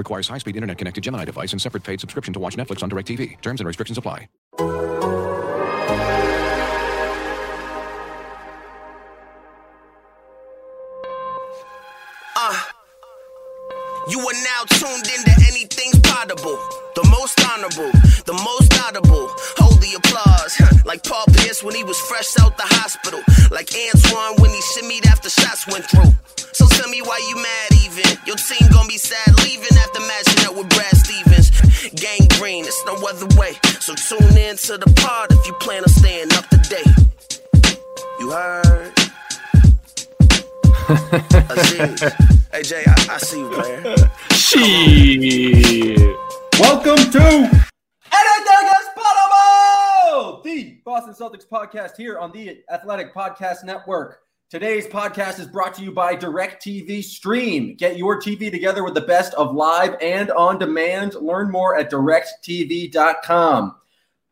Requires high-speed internet-connected Gemini device and separate paid subscription to watch Netflix on DirecTV. Terms and restrictions apply. Uh, You are now tuned into Anything's Possible. The most honorable, the most audible. Hold the applause. Like Paul Pierce when he was fresh out the hospital. Like Antoine when he shimmied after shots went through. So tell me why you mad even. Your team gonna be sad leaving after matching up with Brad Stevens. Gang green, it's no other way. So tune in to the pod if you plan on staying up to date. You heard? Aziz. hey Jay, I, I see you, player. Shit. Welcome to Anything is Possible, the Boston Celtics podcast here on the Athletic Podcast Network. Today's podcast is brought to you by DirecTV Stream. Get your TV together with the best of live and on demand. Learn more at DirecTV.com.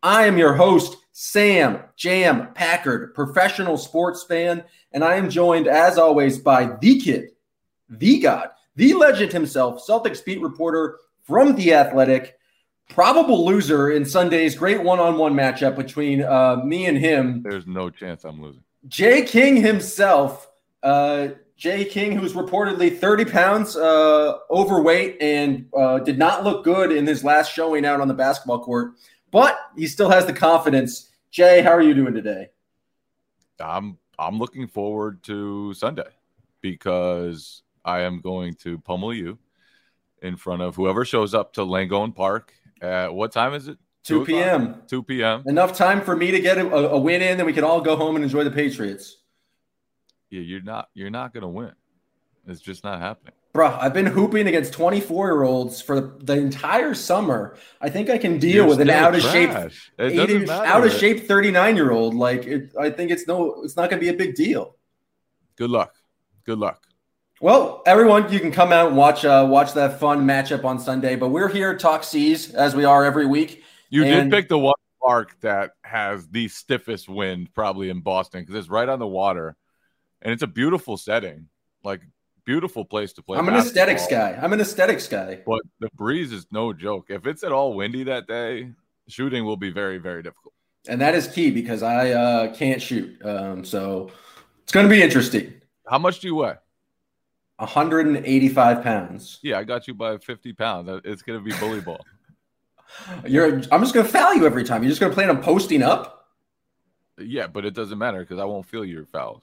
I am your host, Sam Jam Packard, professional sports fan, and I am joined, as always, by the kid, the god, the legend himself, Celtics beat reporter from The Athletic, probable loser in Sunday's great one on one matchup between uh, me and him. There's no chance I'm losing. Jay King himself, uh, Jay King, who's reportedly 30 pounds uh, overweight and uh, did not look good in his last showing out on the basketball court, but he still has the confidence. Jay, how are you doing today? I'm I'm looking forward to Sunday because I am going to pummel you in front of whoever shows up to Langone Park at what time is it? 2 p.m. 2 p.m. Enough time for me to get a, a win in, then we can all go home and enjoy the Patriots. Yeah, you're not you're not gonna win. It's just not happening. Bro, I've been hooping against 24 year olds for the entire summer. I think I can deal You're with an out of shape, trash. It doesn't matter. out of shape 39 year old. Like, it, I think it's no, it's not going to be a big deal. Good luck. Good luck. Well, everyone, you can come out and watch uh, watch that fun matchup on Sunday. But we're here talk Cs as we are every week. You And- did pick the one park that has the stiffest wind probably in Boston because it's right on the water and it's a beautiful setting. Like beautiful place to play. I'm an aesthetics guy. I'm an aesthetics guy. But the breeze is no joke. If it's at all windy that day, shooting will be very, very difficult. And that is key because I uh, can't shoot. Um, so it's going to be interesting. How much do you weigh? 185 pounds. Yeah, I got you by 50 pounds. It's going to be bully ball. You're. I'm just going to foul you every time. You're just going to plan on posting up. yeah, but it doesn't matter because I won't feel your fouls.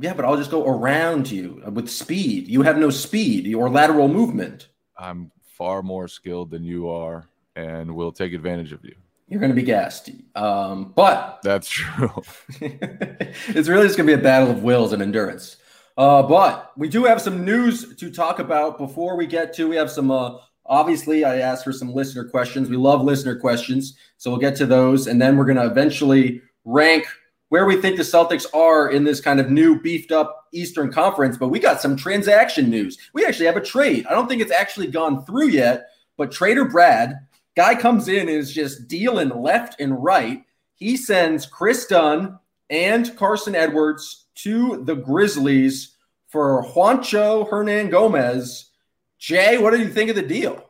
Yeah, but I'll just go around you with speed. You have no speed or lateral movement. I'm far more skilled than you are and will take advantage of you. You're going to be gassed. Um, but That's true. it's really just going to be a battle of wills and endurance. Uh, but we do have some news to talk about before we get to. We have some. Uh, obviously, I asked for some listener questions. We love listener questions, so we'll get to those, and then we're going to eventually rank where we think the Celtics are in this kind of new beefed up Eastern Conference. But we got some transaction news. We actually have a trade. I don't think it's actually gone through yet, but Trader Brad, guy comes in and is just dealing left and right. He sends Kris Dunn and Carson Edwards to the Grizzlies for Juancho Hernangomez. Jay, what do you think of the deal?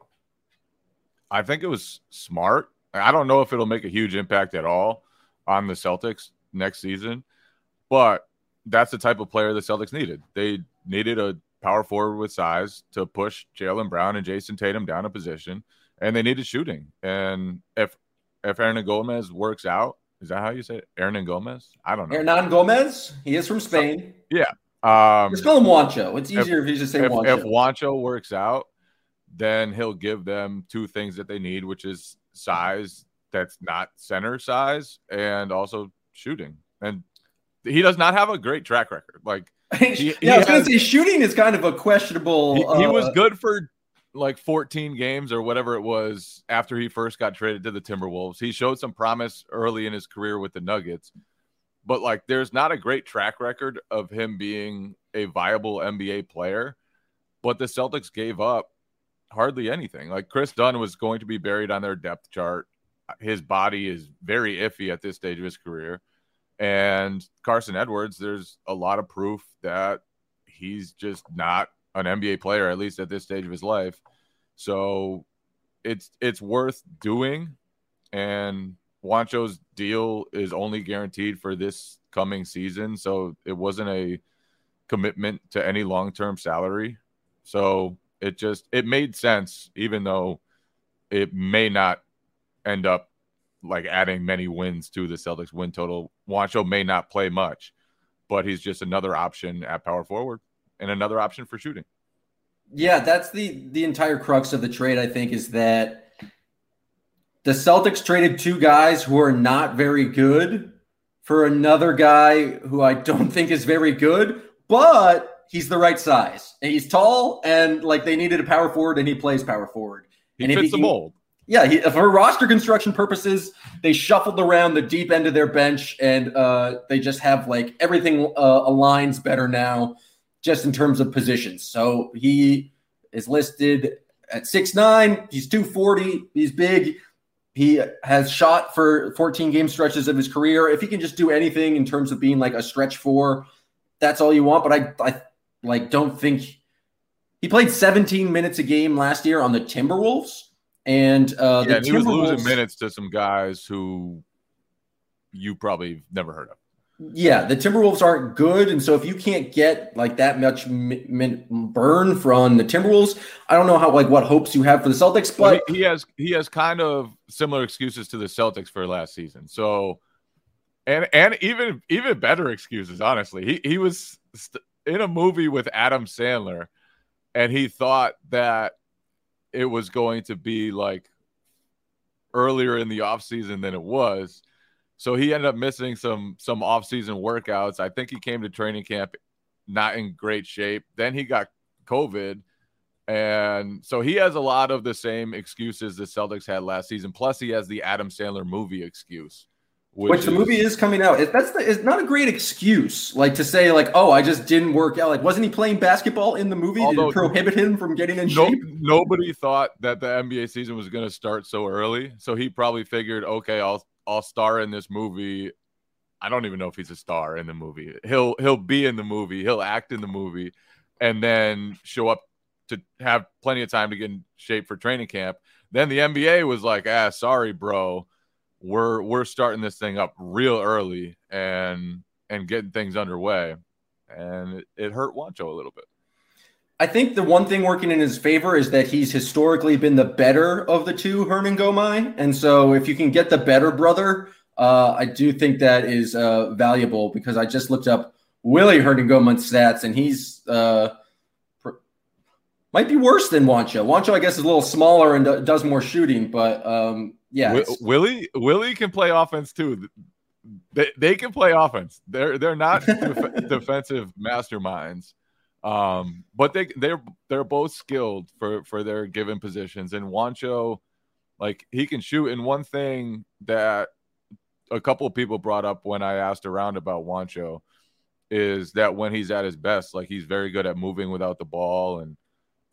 I think it was smart. I don't know if it'll make a huge impact at all on the Celtics next season, but that's the type of player the Celtics needed. They needed a power forward with size to push Jaylen Brown and Jayson Tatum down a position, and they needed shooting. And if if Hernangomez works out, is that how you say it? Hernangomez? I don't know. Hernangomez, he is from Spain. Yeah. Um, Let's call him Juancho. It's easier if, you just say if, Juancho. if Juancho works out, then he'll give them two things that they need, which is size that's not center size and also shooting. And he does not have a great track record. Like he, yeah, I was he gonna say shooting is kind of a questionable. he, he was uh, good for like 14 games or whatever it was after he first got traded to the Timberwolves. He showed some promise early in his career with the Nuggets, but like there's not a great track record of him being a viable NBA player. But the Celtics gave up hardly anything. Like Kris Dunn was going to be buried on their depth chart. His body is very iffy at this stage of his career. And Carson Edwards, there's a lot of proof that he's just not an NBA player, at least at this stage of his life. So it's it's worth doing. And Juancho's deal is only guaranteed for this coming season. So it wasn't a commitment to any long term salary. So it just it made sense, even though it may not end up like adding many wins to the Celtics win total. Juancho may not play much, but he's just another option at power forward and another option for shooting. Yeah, that's the the entire crux of the trade. I think is that the Celtics traded two guys who are not very good for another guy who I don't think is very good, but he's the right size. And he's tall, and like they needed a power forward, and he plays power forward. He and fits he the mold. Yeah, he, for roster construction purposes, they shuffled around the deep end of their bench, and uh, they just have like everything uh, aligns better now, just in terms of positions. So he is listed at six nine. He's two forty. He's big. He has shot for 14 game stretches of his career. If he can just do anything in terms of being like a stretch four, that's all you want. But I, I like don't think he played 17 minutes a game last year on the Timberwolves. And uh, yeah, the and he was losing minutes to some guys who you probably never heard of. Yeah, the Timberwolves aren't good, and so if you can't get like that much mi- burn from the Timberwolves, I don't know how like what hopes you have for the Celtics. But But he, he has he has kind of similar excuses to the Celtics for last season. So, and and even even better excuses. Honestly, he he was st- in a movie with Adam Sandler, and he thought that it was going to be like earlier in the offseason than it was. So he ended up missing some some offseason workouts. I think he came to training camp not in great shape. Then he got COVID. And so he has a lot of the same excuses the Celtics had last season. Plus, he has the Adam Sandler movie excuse, which, the movie is coming out. It, that's the, it's not a great excuse, like to say like, oh, I just didn't work out. Like, wasn't he playing basketball in the movie? Although- Did it prohibit him from getting in No, shape? nobody thought that the NBA season was going to start so early. So he probably figured, okay, I'll I'll star in this movie. I don't even know if he's a star in the movie. He'll he'll be in the movie. He'll act in the movie, and then show up to have plenty of time to get in shape for training camp. Then the NBA was like, ah, sorry, bro, we're we're starting this thing up real early and and getting things underway, and it, it hurt Juancho a little bit. I think the one thing working in his favor is that he's historically been the better of the two Hernan Gomai, and so if you can get the better brother, uh, I do think that is uh, valuable because I just looked up Willie Hernan Gomai's stats, and he's uh, pr- might be worse than Juancho. Juancho, I guess, is a little smaller and do- does more shooting, but um, yeah, it's- Willie Willie can play offense too. They, they can play offense. They're they're not def- defensive masterminds, um, but they they're they're both skilled for for their given positions. And Juancho, like he can shoot. And one thing that a couple of people brought up when I asked around about Juancho is that when he's at his best, like he's very good at moving without the ball and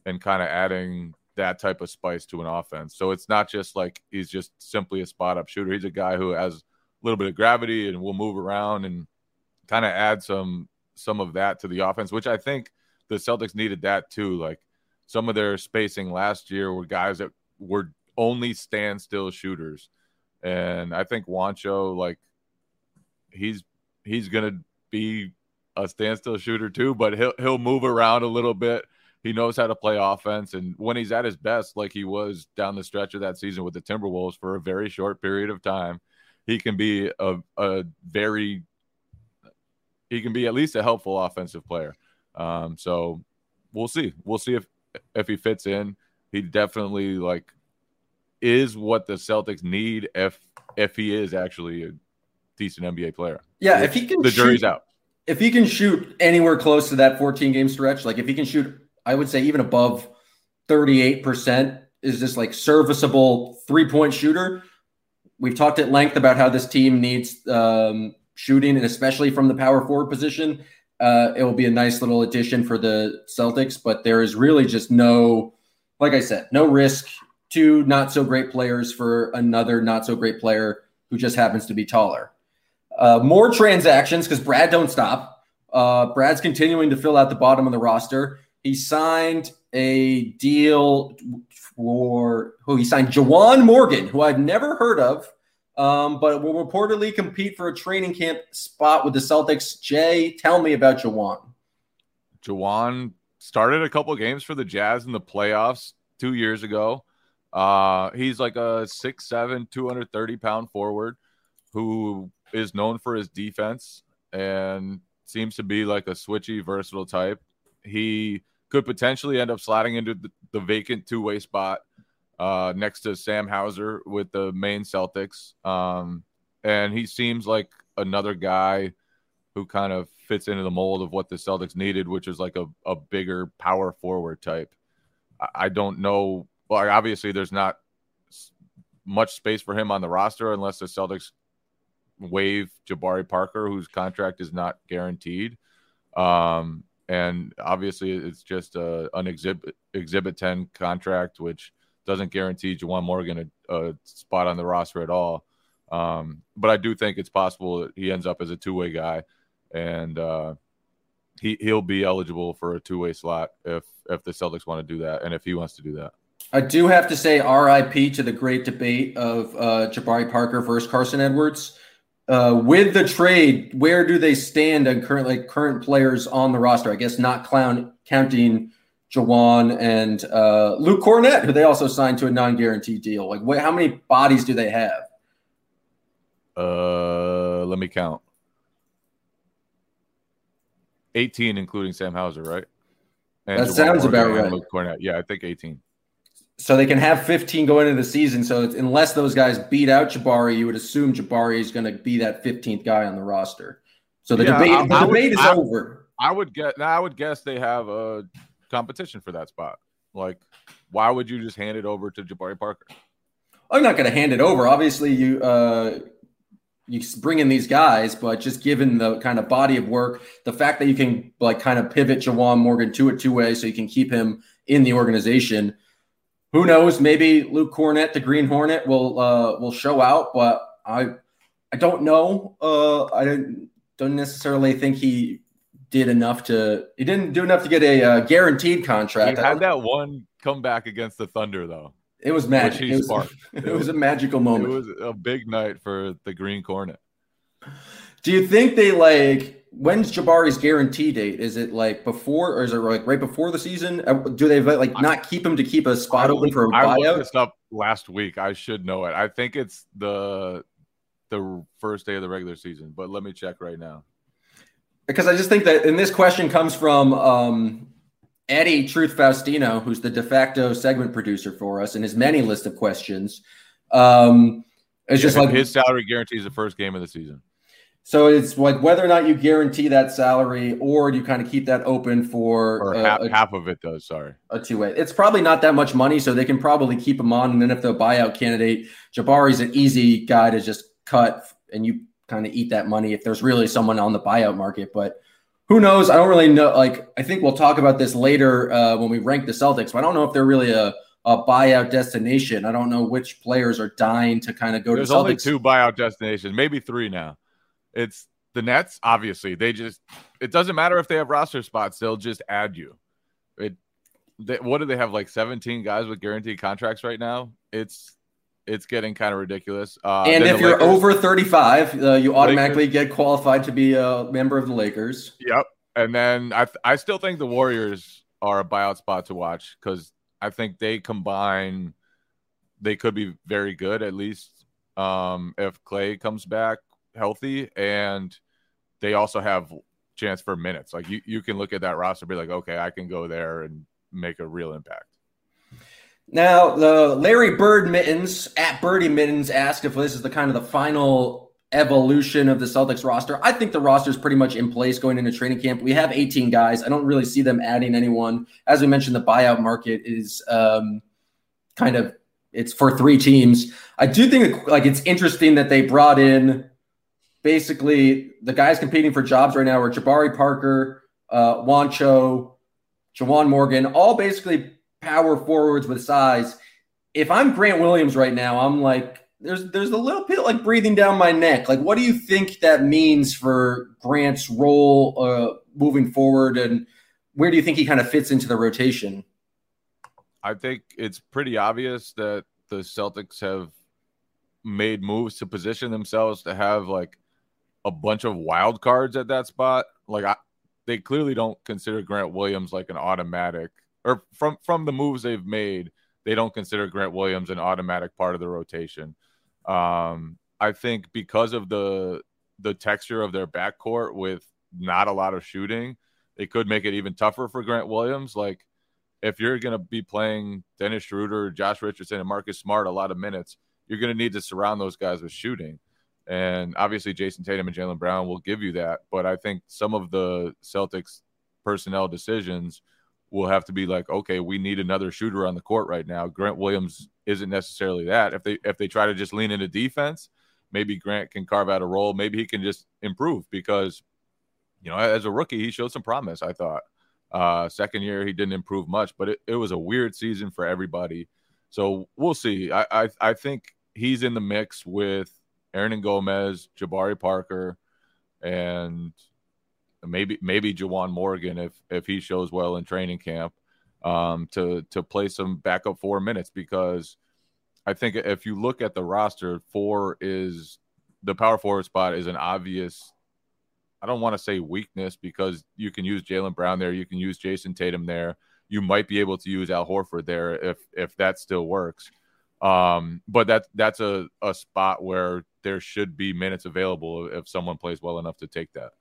and kind of adding that type of spice to an offense. So it's not just like he's just simply a spot up shooter. He's a guy who has a little bit of gravity and will move around and kind of add some some of that to the offense, which I think the Celtics needed that too. Like some of their spacing last year were guys that were only standstill shooters. And I think Juancho, like he's he's gonna be a standstill shooter too, but he'll he'll move around a little bit. He knows how to play offense, and when he's at his best, like he was down the stretch of that season with the Timberwolves for a very short period of time, he can be a a very he can be at least a helpful offensive player. Um, so we'll see. We'll see if if he fits in. He definitely like is what the Celtics need if if he is actually a decent NBA player. yeah. If he can, The jury's shoot- out. if he can shoot anywhere close to that 14 game stretch, like if he can shoot, I would say even above 38% is this like serviceable three point shooter. We've talked at length about how this team needs um, shooting, and especially from the power forward position. Uh, it will be a nice little addition for the Celtics, but there is really just no, like I said, no risk. Two not so great players for another not so great player who just happens to be taller. Uh, more transactions because Brad don't stop. Uh, Brad's continuing to fill out the bottom of the roster. He signed a deal for who he signed Juwan Morgan, who I've never heard of, um, but will reportedly compete for a training camp spot with the Celtics. Jay, tell me about Juwan. Juwan started a couple games for the Jazz in the playoffs two years ago. Uh, he's like a 6'7, 230 pound forward who is known for his defense and seems to be like a switchy, versatile type. He could potentially end up sliding into the, the vacant two way spot uh, next to Sam Hauser with the main Celtics. Um, and he seems like another guy who kind of fits into the mold of what the Celtics needed, which is like a, a bigger power forward type. I, I don't know. Well, obviously, there's not much space for him on the roster unless the Celtics waive Jabari Parker, whose contract is not guaranteed. Um, and obviously it's just a, an exhibit exhibit 10 contract which doesn't guarantee Juwan Morgan a, a spot on the roster at all um, but I do think it's possible that he ends up as a two-way guy and uh, he he'll be eligible for a two-way slot if if the Celtics want to do that and if he wants to do that. I do have to say RIP to the great debate of uh, Jabari Parker versus Carson Edwards. Uh, with the trade, where do they stand on current like current players on the roster? I guess not clown counting Juwan and uh, Luke Kornet, who they also signed to a non-guaranteed deal. Like, what, how many bodies do they have? Uh, let me count. 18, including Sam Hauser, right? And that Juwan sounds Morgan about right. Luke Kornet. Yeah, I think 18 so they can have 15 going into the season. So unless those guys beat out Jabari, you would assume Jabari is going to be that 15th guy on the roster. So the yeah, debate, I, the I debate would, is I, over. I would get. I would guess they have a competition for that spot. Like, why would you just hand it over to Jabari Parker? I'm not going to hand it over. Obviously, you uh, you bring in these guys, but just given the kind of body of work, the fact that you can like kind of pivot Juwan Morgan to a two way, so you can keep him in the organization who knows? Maybe Luke Kornet, the Green Hornet, will uh, will show out, but I I don't know. Uh, I don't don't necessarily think he did enough to. He didn't do enough to get a uh, guaranteed contract. He had that one comeback against the Thunder, though. It was magic. It was, it, it was, a magical moment. It was a big night for the Green Cornet. Do you think they like? when's Jabari's guarantee date? Is it like before, or is it like right before the season? Uh, do they like not keep him to keep a spot I, open for a buyout? I looked this up last week. I should know it. I think it's the the first day of the regular season, but let me check right now. Because I just think that, and this question comes from um, Eddie Truth Faustino, who's the de facto segment producer for us, and his many list of questions. Um, it's yeah, just like his salary guarantees the first game of the season. So it's like whether or not you guarantee that salary, or do you kind of keep that open for half, a, half of it does. Sorry, a two way. It's probably not that much money, so they can probably keep him on. And then if the buyout candidate, Jabari's an easy guy to just cut, and you kind of eat that money if there's really someone on the buyout market. But who knows? I don't really know. Like I think we'll talk about this later uh, when we rank the Celtics. But I don't know if they're really a a buyout destination. I don't know which players are dying to kind of go There's to. There's only two buyout destinations, maybe three now. It's the Nets, obviously, they just it doesn't matter if they have roster spots, they'll just add you. It they, what do they have like 17 guys with guaranteed contracts right now? It's it's getting kind of ridiculous. Uh, and if you're Lakers, over 35, uh, you automatically Lakers, get qualified to be a member of the Lakers. Yep. And then I I still think the Warriors are a buyout spot to watch because I think they combine. They could be very good at least um, if Klay comes back healthy, and they also have chance for minutes. Like you, you can look at that roster, be like, okay, I can go there and make a real impact. Now, the Larry Bird Mittens at Birdie Mittens asked if this is the kind of the final evolution of the Celtics roster. I think the roster is pretty much in place going into training camp. We have 18 guys. I don't really see them adding anyone. As we mentioned, the buyout market is um, kind of it's for three teams. I do think like it's interesting that they brought in basically the guys competing for jobs right now are Jabari Parker, uh, Juancho, Juwan Morgan, all basically power forwards with size. If I'm Grant Williams right now, I'm like, there's there's a little bit like breathing down my neck. Like, what do you think that means for Grant's role uh, moving forward, and where do you think he kind of fits into the rotation? I think it's pretty obvious that the Celtics have made moves to position themselves to have like a bunch of wild cards at that spot. Like I, they clearly don't consider Grant Williams like an automatic or from from the moves they've made, they don't consider Grant Williams an automatic part of the rotation. Um, I think because of the the texture of their backcourt with not a lot of shooting, it could make it even tougher for Grant Williams. Like if you're going to be playing Dennis Schroeder, Josh Richardson, and Marcus Smart a lot of minutes, you're going to need to surround those guys with shooting. And obviously, Jayson Tatum and Jaylen Brown will give you that. But I think some of the Celtics personnel decisions will have to be like, okay, we need another shooter on the court right now. Grant Williams isn't necessarily that. If they if they try to just lean into defense, maybe Grant can carve out a role. Maybe he can just improve because, you know, as a rookie, he showed some promise. I thought. Uh, second year, he didn't improve much, but it, it was a weird season for everybody. So we'll see. I, I I think he's in the mix with Hernangomez, Jabari Parker, and maybe maybe Juwan Morgan if if he shows well in training camp um, to to play some backup four minutes because I think if you look at the roster, four is the power forward spot is an obvious. I don't want to say weakness because you can use Jaylen Brown there, you can use Jayson Tatum there, you might be able to use Al Horford there if if that still works. Um, but that that's a, a spot where there should be minutes available if someone plays well enough to take that.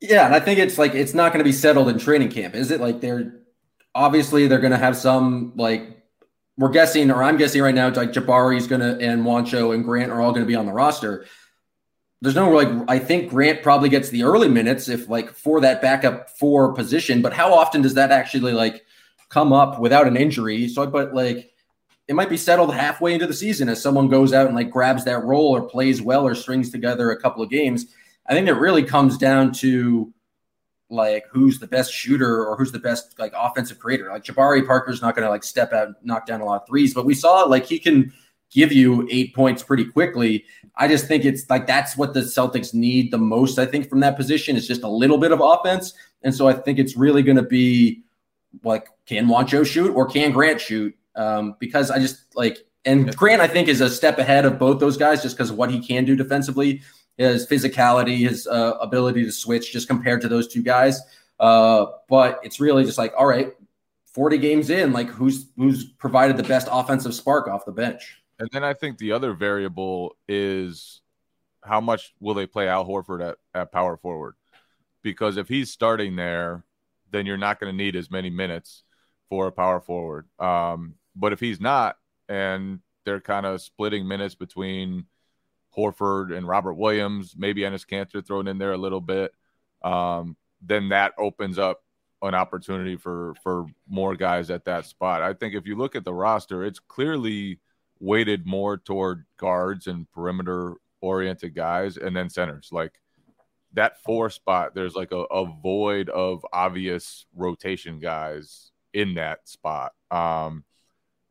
Yeah, and I think it's like it's not going to be settled in training camp. Is it like they're obviously they're going to have some like we're guessing or I'm guessing right now like Jabari's going to and Juancho and Grant are all going to be on the roster. There's no like I think Grant probably gets the early minutes if like for that backup four position, but how often does that actually like come up without an injury? So but like it might be settled halfway into the season as someone goes out and like grabs that role or plays well or strings together a couple of games I think it really comes down to like who's the best shooter or who's the best like offensive creator. Like Jabari Parker's not going to like step out and knock down a lot of threes, but we saw like he can give you eight points pretty quickly. I just think it's like that's what the Celtics need the most. I think from that position is just a little bit of offense, and so I think it's really going to be like can Juancho shoot or can Grant shoot? Um, because I just like and Grant I think is a step ahead of both those guys just because of what he can do defensively his physicality, his uh, ability to switch, just compared to those two guys. Uh, but it's really just like, all right, 40 games in, like who's who's provided the best offensive spark off the bench. And then I think the other variable is how much will they play Al Horford at, at power forward? Because if he's starting there, then you're not going to need as many minutes for a power forward. Um, but if he's not, and they're kind of splitting minutes between Horford and Robert Williams, maybe Enes Kanter thrown in there a little bit, um, then that opens up an opportunity for for more guys at that spot. I think if you look at the roster, it's clearly weighted more toward guards and perimeter oriented guys and then centers. Like that four spot, there's like a, a void of obvious rotation guys in that spot. Um,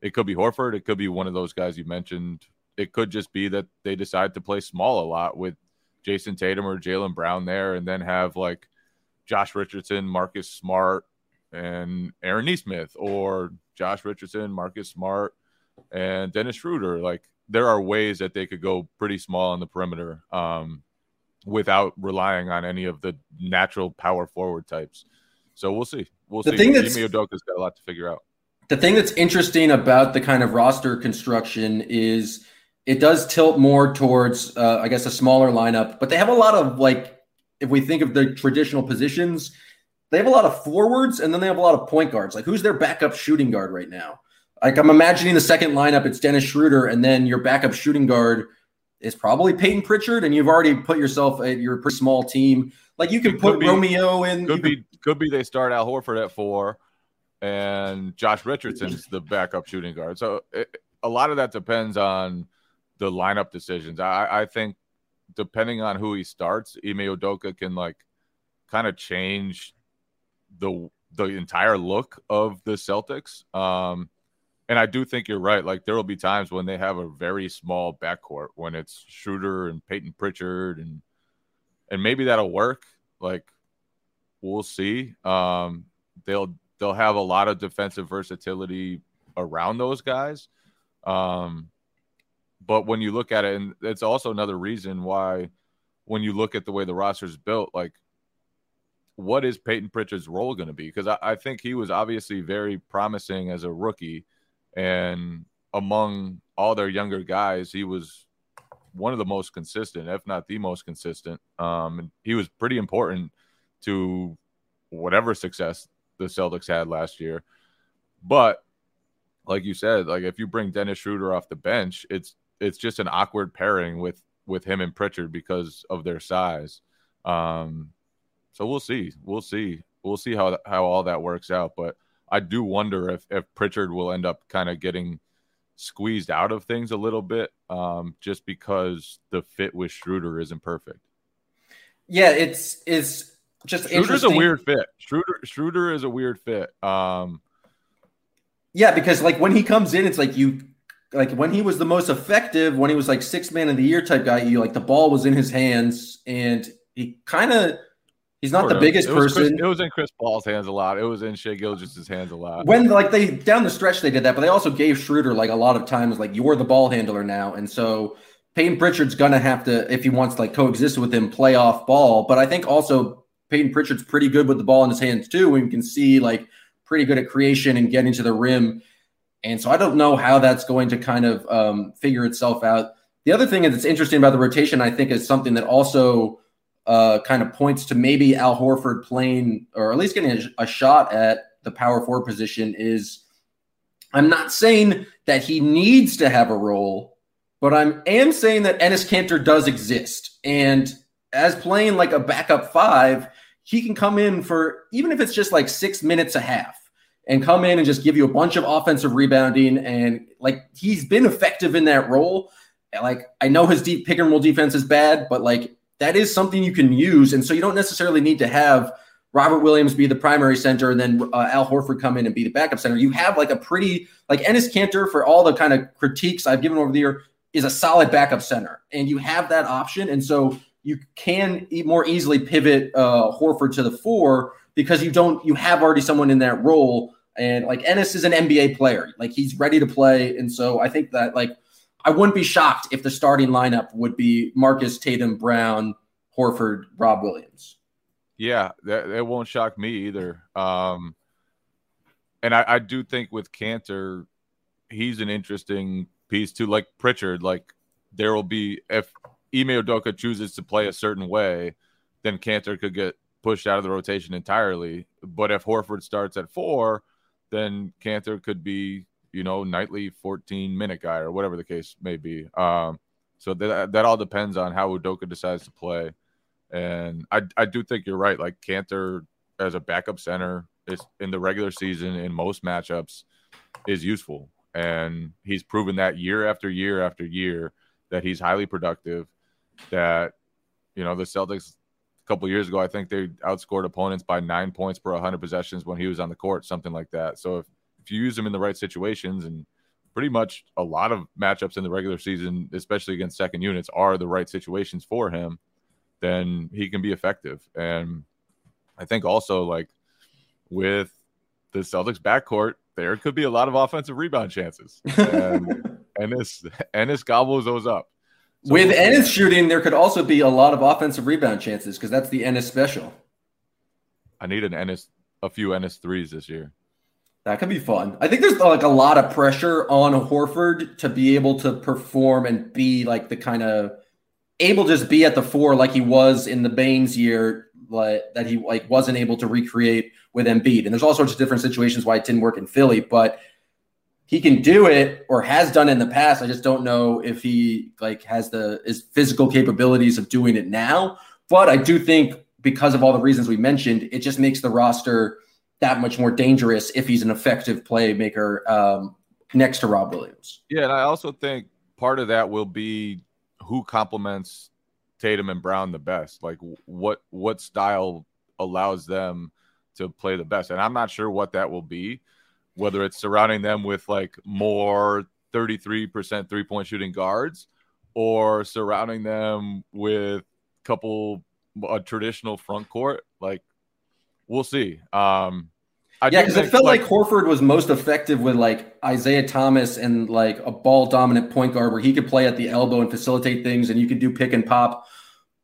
it could be Horford, it could be one of those guys you mentioned, it could just be that they decide to play small a lot with Jayson Tatum or Jaylen Brown there, and then have like Josh Richardson, Marcus Smart, and Aaron Nesmith, or Josh Richardson, Marcus Smart, and Dennis Schroeder. Like there are ways that they could go pretty small on the perimeter um, without relying on any of the natural power forward types. So we'll see. We'll the see. Thing Ime Udoka's got a lot to figure out. The thing that's interesting about the kind of roster construction is – it does tilt more towards, uh, I guess, a smaller lineup. But they have a lot of like, if we think of the traditional positions, they have a lot of forwards and then they have a lot of point guards. Like, who's their backup shooting guard right now? Like, I'm imagining the second lineup, it's Dennis Schroeder, and then your backup shooting guard is probably Peyton Pritchard, and you've already put yourself at your pretty small team. Like you can put be, Romeo in. Could be could be they start Al Horford at four, and Josh Richardson's the backup shooting guard. So it, a lot of that depends on the lineup decisions. I, I think depending on who he starts, Ime Udoka can like kind of change the the entire look of the Celtics. Um, and I do think you're right. Like there will be times when they have a very small backcourt when it's Schroeder and Peyton Pritchard and and maybe that'll work. Like we'll see. Um, they'll they'll have a lot of defensive versatility around those guys. Um, but when you look at it, and it's also another reason why when you look at the way the roster is built, like what is Peyton Pritchard's role going to be? Because I, I think he was obviously very promising as a rookie and among all their younger guys, he was one of the most consistent, if not the most consistent. Um, and he was pretty important to whatever success the Celtics had last year. But like you said, like if you bring Dennis Schroeder off the bench, it's it's just an awkward pairing with with him and Pritchard because of their size. Um, so we'll see, we'll see, we'll see how how all that works out. But I do wonder if if Pritchard will end up kind of getting squeezed out of things a little bit, um, just because the fit with Schroeder isn't perfect. Yeah, it's it's just Schroeder's a weird fit. Schroeder Schroeder is a weird fit. Um, yeah, because like when he comes in, it's like you like when he was the most effective, when he was like six man of the year type guy, you like the ball was in his hands and he kind of He's not sort the biggest it person. Chris, it was in Chris Paul's hands a lot. It was in Shai Gilgeous' hands a lot. When like they down the stretch they did that, but they also gave Schroeder like a lot of times like you're the ball handler now, and so Peyton Pritchard's gonna have to if he wants to like coexist with him play off ball. But I think also Peyton Pritchard's pretty good with the ball in his hands too. And you can see like pretty good at creation and getting to the rim. And so I don't know how that's going to kind of um, figure itself out. The other thing that's interesting about the rotation, I think, is something that also uh, kind of points to maybe Al Horford playing or at least getting a, a shot at the power forward position is I'm not saying that he needs to have a role, but I'm am saying that Enes Kanter does exist. And as playing like a backup five, he can come in for even if it's just like six minutes a half and come in and just give you a bunch of offensive rebounding. And like he's been effective in that role. Like I know his deep pick and roll defense is bad, but like that is something you can use. And so you don't necessarily need to have Robert Williams be the primary center and then uh, Al Horford come in and be the backup center. You have like a pretty, like Enes Kanter, for all the kind of critiques I've given over the year, is a solid backup center. And you have that option. And so you can more easily pivot uh, Horford to the four because you don't, you have already someone in that role. And like Enes is an NBA player, like he's ready to play. And so I think that like, I wouldn't be shocked if the starting lineup would be Marcus Tatum, Brown, Horford, Rob Williams. Yeah, that, that won't shock me either. Um, and I, I do think with Kanter, he's an interesting piece too. Like Pritchard, like there will be if Ime Udoka chooses to play a certain way, then Kanter could get pushed out of the rotation entirely. But if Horford starts at four, then Kanter could be you know, nightly 14 minute guy or whatever the case may be. Um, so that that all depends on how Udoka decides to play. And I I do think you're right. Like Kanter as a backup center is in the regular season in most matchups is useful. And he's proven that year after year after year that he's highly productive. That, you know, the Celtics couple years ago, I think they outscored opponents by nine points per 100 possessions when he was on the court, something like that. So if if you use him in the right situations and pretty much a lot of matchups in the regular season, especially against second units, are the right situations for him, then he can be effective. And I think also like with the Celtics backcourt, there could be a lot of offensive rebound chances. And Enes Enes gobbles those up. So with Enes shooting, there could also be a lot of offensive rebound chances because that's the Enes special. I need an Enes a few Enes threes this year. That could be fun. I think there's like a lot of pressure on Horford to be able to perform and be like the kind of able to just be at the four like he was in the Baynes year, like that he like wasn't able to recreate with Embiid. And there's all sorts of different situations why it didn't work in Philly, but he can do it or has done in the past. I just don't know if he like has the his physical capabilities of doing it now. But I do think because of all the reasons we mentioned, it just makes the roster that much more dangerous if he's an effective playmaker um, next to Rob Williams. Yeah, and I also think part of that will be who complements Tatum and Brown the best. Like what what style allows them to play the best. And I'm not sure what that will be, whether it's surrounding them with like more 33% three-point shooting guards or surrounding them with a couple a traditional front court. Like we'll see. Um I yeah, because it felt like, like, Horford was most effective with like Isaiah Thomas and like a ball dominant point guard where he could play at the elbow and facilitate things and you could do pick and pop.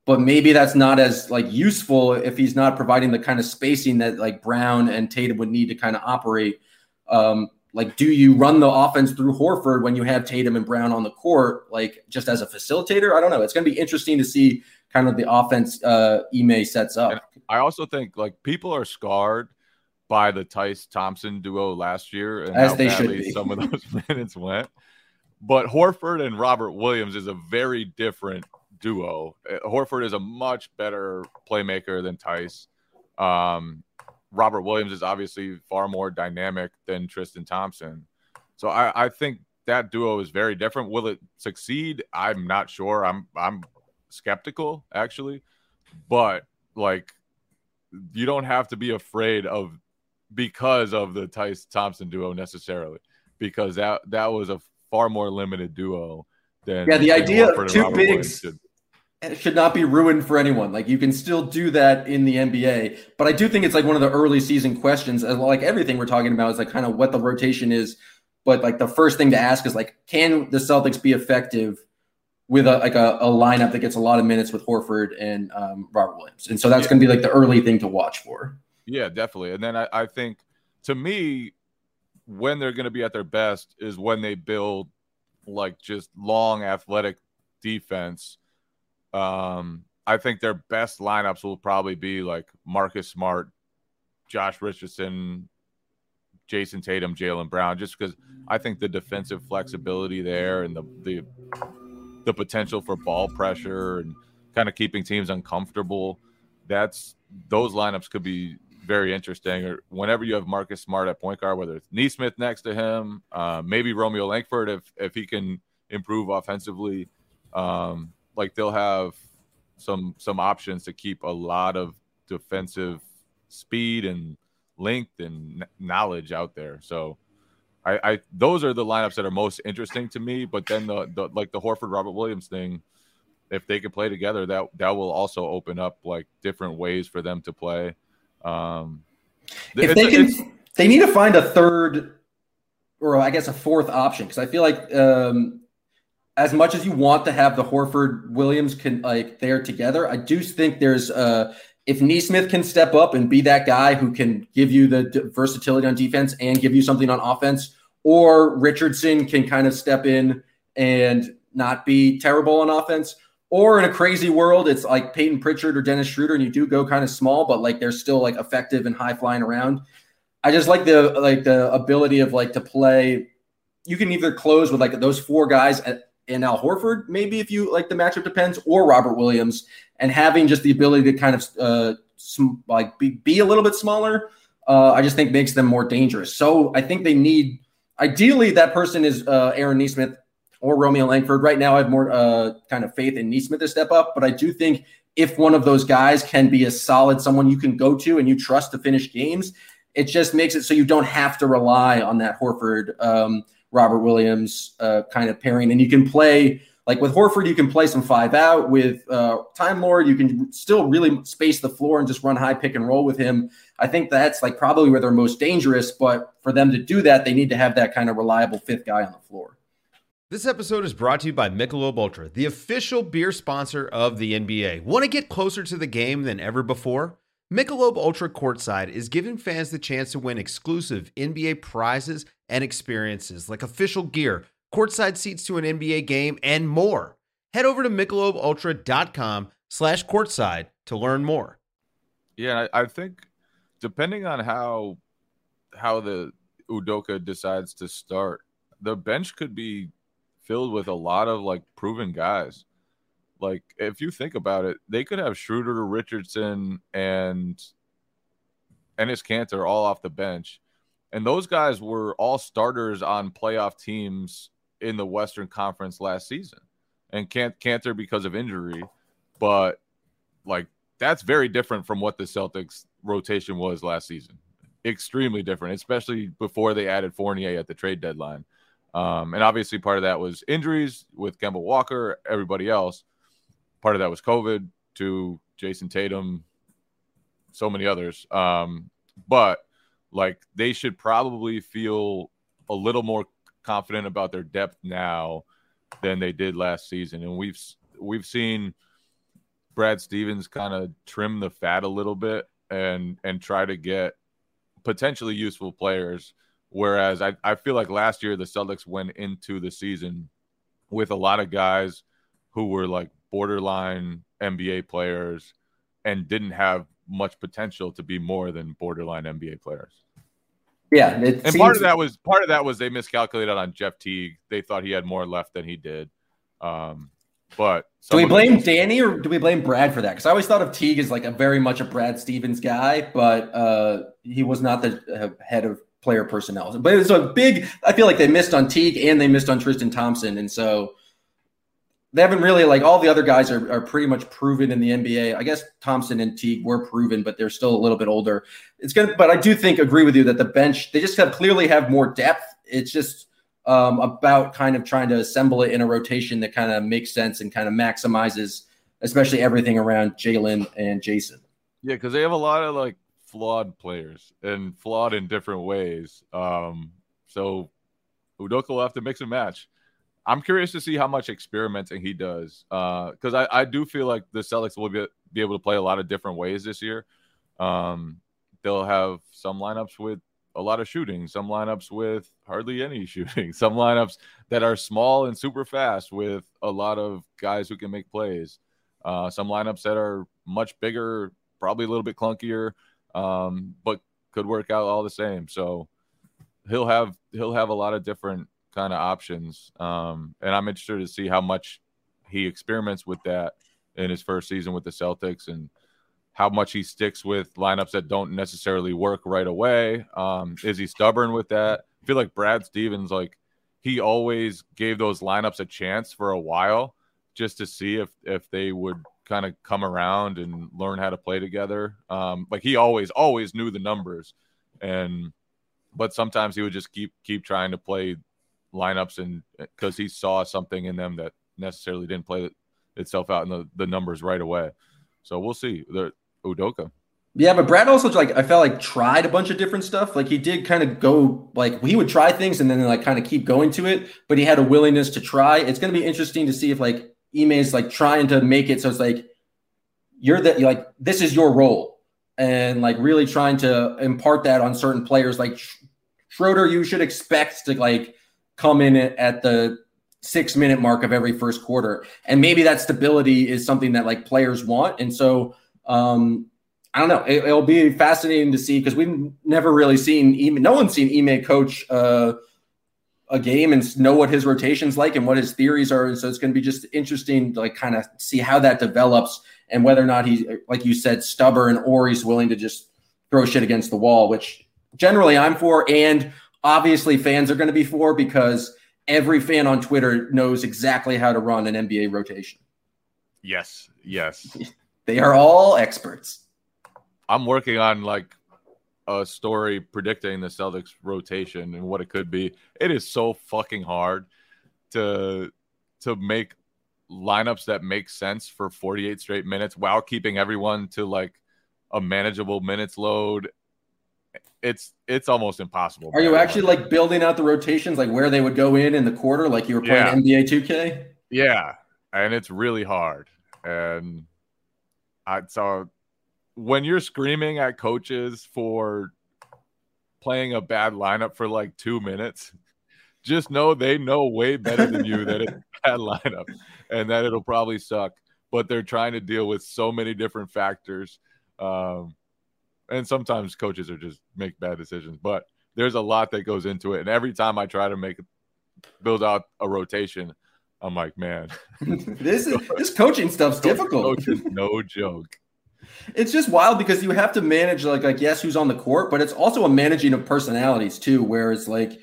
But maybe that's not as like useful if he's not providing the kind of spacing that like Brown and Tatum would need to kind of operate. Um, like, do you run the offense through Horford when you have Tatum and Brown on the court, like just as a facilitator? I don't know. It's going to be interesting to see kind of the offense uh, Ime sets up. And I also think like people are scarred by the Theis Thompson duo last year and As how badly some of those minutes went. But Horford and Robert Williams is a very different duo. Uh, Horford is a much better playmaker than Theis. Um, Robert Williams is obviously far more dynamic than Tristan Thompson. So I, I think that duo is very different. Will it succeed? I'm not sure. I'm I'm skeptical actually, but like you don't have to be afraid of because of the Theis Thompson duo necessarily, because that that was a far more limited duo than yeah. The idea of two bigs. Should not be ruined for anyone. Like you can still do that in the NBA, but I do think it's like one of the early season questions. Like everything we're talking about is like kind of what the rotation is. But like the first thing to ask is like, can the Celtics be effective with a like a, a lineup that gets a lot of minutes with Horford and um, Robert Williams? And so that's yeah. going to be like the early thing to watch for. Yeah, definitely. And then I, I think to me, when they're going to be at their best is when they build like just long athletic defense. Um, I think their best lineups will probably be like Marcus Smart, Josh Richardson, Jayson Tatum, Jaylen Brown, just because I think the defensive flexibility there and the the the potential for ball pressure and kind of keeping teams uncomfortable. That's those lineups could be very interesting. Or whenever you have Marcus Smart at point guard, whether it's Nesmith next to him, uh, maybe Romeo Langford if if he can improve offensively, um, like they'll have some some options to keep a lot of defensive speed and length and knowledge out there. So. I, I those are the lineups that are most interesting to me. But then the, the like the Horford Robert Williams thing, if they could play together, that that will also open up like different ways for them to play. Um, if they can, they need to find a third, or I guess a fourth option because I feel like um, as much as you want to have the Horford Williams can like there together, I do think there's uh if Nesmith can step up and be that guy who can give you the versatility on defense and give you something on offense, or Richardson can kind of step in and not be terrible on offense, or in a crazy world, it's like Peyton Pritchard or Dennis Schroeder, and you do go kind of small, but like they're still like effective and high flying around. I just like the like the ability of like to play. You can either close with like those four guys and Al Horford, maybe if you like the matchup depends, or Robert Williams, and having just the ability to kind of uh, sm- like be, be a little bit smaller. Uh, I just think makes them more dangerous. So I think they need ideally that person is uh, Aaron Nesmith or Romeo Langford. Right now, I have more uh, kind of faith in Nesmith to step up, but I do think if one of those guys can be a solid someone you can go to and you trust to finish games, it just makes it so you don't have to rely on that Horford, um, Robert Williams uh, kind of pairing, and you can play. Like with Horford, you can play some five out. With uh, Time Lord, you can still really space the floor and just run high pick and roll with him. I think that's like probably where they're most dangerous. But for them to do that, they need to have that kind of reliable fifth guy on the floor. This episode is brought to you by Michelob Ultra, the official beer sponsor of the NBA. Want to get closer to the game than ever before? Michelob Ultra Courtside is giving fans the chance to win exclusive NBA prizes and experiences like official gear, courtside seats to an NBA game, and more. Head over to michelobultra.com slash courtside to learn more. Yeah, I think depending on how how the Udoka decides to start, the bench could be filled with a lot of like proven guys. Like if you think about it, they could have Schroeder, Richardson, and Enes Kanter all off the bench. And those guys were all starters on playoff teams in the Western Conference last season. And can't Kanter because of injury, but like that's very different from what the Celtics rotation was last season. Extremely different, especially before they added Fournier at the trade deadline. Um, and obviously, part of that was injuries with Kemba Walker, everybody else. Part of that was COVID to Jayson Tatum, so many others. Um, but like they should probably feel a little more confident about their depth now than they did last season. And we've we've seen Brad Stevens kind of trim the fat a little bit and and try to get potentially useful players. Whereas I, I feel like last year the Celtics went into the season with a lot of guys who were like borderline NBA players and didn't have much potential to be more than borderline NBA players. Yeah, and seems- part of that was part of that was they miscalculated on Jeff Teague. They thought he had more left than he did. Um, but do we blame Danny or do we blame Brad for that? Because I always thought of Teague as like a very much a Brad Stevens guy, but uh, he was not the uh, head of player personnel. But it was a big. I feel like they missed on Teague and they missed on Tristan Thompson, and so they haven't really like all the other guys are, are pretty much proven in the NBA. I guess Thompson and Teague were proven, but they're still a little bit older. It's gonna, but I do think agree with you that the bench they just have clearly have more depth. It's just um, about kind of trying to assemble it in a rotation that kind of makes sense and kind of maximizes, especially everything around Jaylen and Jayson. Yeah, because they have a lot of like flawed players and flawed in different ways. Um, so Udoka will have to mix and match. I'm curious to see how much experimenting he does because uh, I, I do feel like the Celtics will be, be able to play a lot of different ways this year. Um, they'll have some lineups with a lot of shooting, some lineups with hardly any shooting, some lineups that are small and super fast with a lot of guys who can make plays, uh, some lineups that are much bigger, probably a little bit clunkier, um, but could work out all the same. So he'll have he'll have a lot of different kind of options. Um, and I'm interested to see how much he experiments with that in his first season with the Celtics and how much he sticks with lineups that don't necessarily work right away. Um, is he stubborn with that? I feel like Brad Stevens, like he always gave those lineups a chance for a while just to see if if they would kind of come around and learn how to play together. Um, like he always always knew the numbers, and but sometimes he would just keep keep trying to play lineups and uh, because he saw something in them that necessarily didn't play itself out in the, the numbers right away. So we'll see. The Udoka. Yeah, but Brad also like I felt like tried a bunch of different stuff. Like he did kind of go like he would try things and then like kind of keep going to it, but he had a willingness to try. It's going to be interesting to see if like Ime is like trying to make it so it's like you're that like this is your role and like really trying to impart that on certain players like Schroeder you should expect to like come in at the six minute mark of every first quarter. And maybe that stability is something that like players want. And so, um, I don't know. It, will be fascinating to see because we've never really seen Ime, no one's seen Ime coach uh, a game and know what his rotations like and what his theories are. And so it's going to be just interesting to like kind of see how that develops and whether or not he's like you said stubborn or he's willing to just throw shit against the wall, which generally I'm for. And obviously fans are going to be for because every fan on Twitter knows exactly how to run an NBA rotation. Yes, yes. they are all experts. I'm working on like a story predicting the Celtics rotation and what it could be. It is so fucking hard to to make lineups that make sense for 48 straight minutes while keeping everyone to like a manageable minutes load it's it's almost impossible. Are you actually like building out the rotations, like where they would go in in the quarter, like you were playing yeah. NBA 2K? Yeah, and it's really hard. And I so when you're screaming at coaches for playing a bad lineup for like two minutes, just know they know way better than you that it's a bad lineup and that it'll probably suck. But they're trying to deal with so many different factors. Um, and sometimes coaches are just make bad decisions, but there's a lot that goes into it. And every time I try to make build out a rotation. I'm like, man, this is this coaching stuff's difficult. Coach no joke. It's just wild because you have to manage like like yes, who's on the court, but it's also a managing of personalities too. Where it's like,